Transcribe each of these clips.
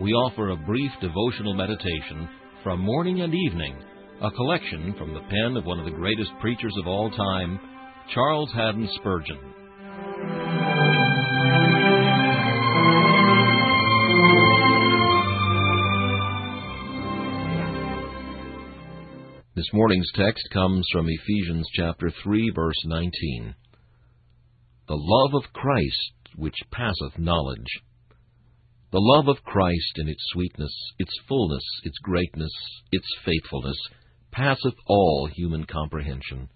we offer a brief devotional meditation from morning and evening, a collection from the pen of one of the greatest preachers of all time, Charles Haddon Spurgeon. This morning's text comes from Ephesians chapter 3 verse 19. The love of Christ which passeth knowledge the love of Christ in its sweetness, its fullness, its greatness, its faithfulness, passeth all human comprehension.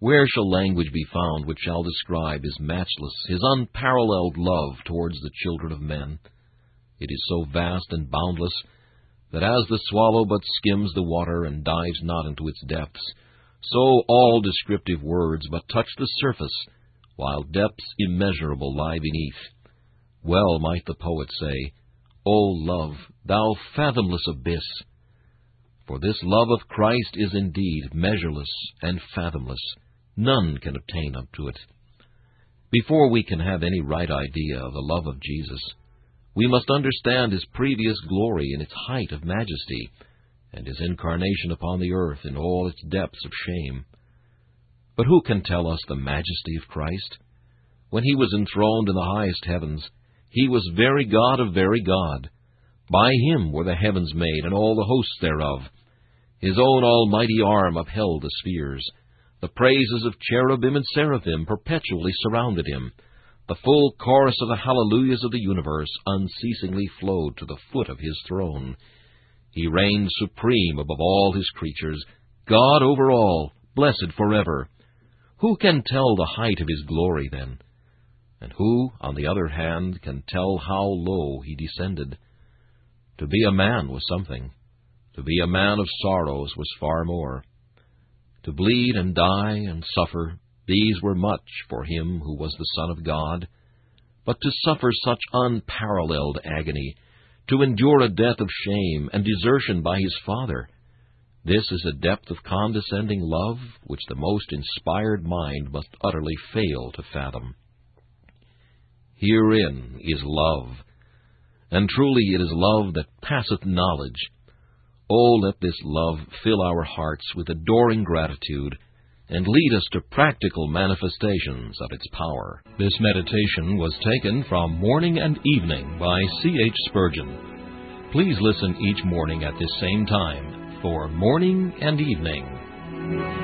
Where shall language be found which shall describe his matchless, his unparalleled love towards the children of men? It is so vast and boundless that as the swallow but skims the water and dives not into its depths, so all descriptive words but touch the surface, while depths immeasurable lie beneath. Well might the poet say, O love, thou fathomless abyss! For this love of Christ is indeed measureless and fathomless. None can obtain unto it. Before we can have any right idea of the love of Jesus, we must understand his previous glory in its height of majesty, and his incarnation upon the earth in all its depths of shame. But who can tell us the majesty of Christ? When he was enthroned in the highest heavens, he was very God of very God. By him were the heavens made, and all the hosts thereof. His own almighty arm upheld the spheres. The praises of cherubim and seraphim perpetually surrounded him. The full chorus of the hallelujahs of the universe unceasingly flowed to the foot of his throne. He reigned supreme above all his creatures, God over all, blessed forever. Who can tell the height of his glory, then? And who, on the other hand, can tell how low he descended? To be a man was something. To be a man of sorrows was far more. To bleed and die and suffer, these were much for him who was the Son of God. But to suffer such unparalleled agony, to endure a death of shame and desertion by his Father, this is a depth of condescending love which the most inspired mind must utterly fail to fathom. Herein is love. And truly it is love that passeth knowledge. Oh, let this love fill our hearts with adoring gratitude and lead us to practical manifestations of its power. This meditation was taken from Morning and Evening by C. H. Spurgeon. Please listen each morning at this same time for Morning and Evening.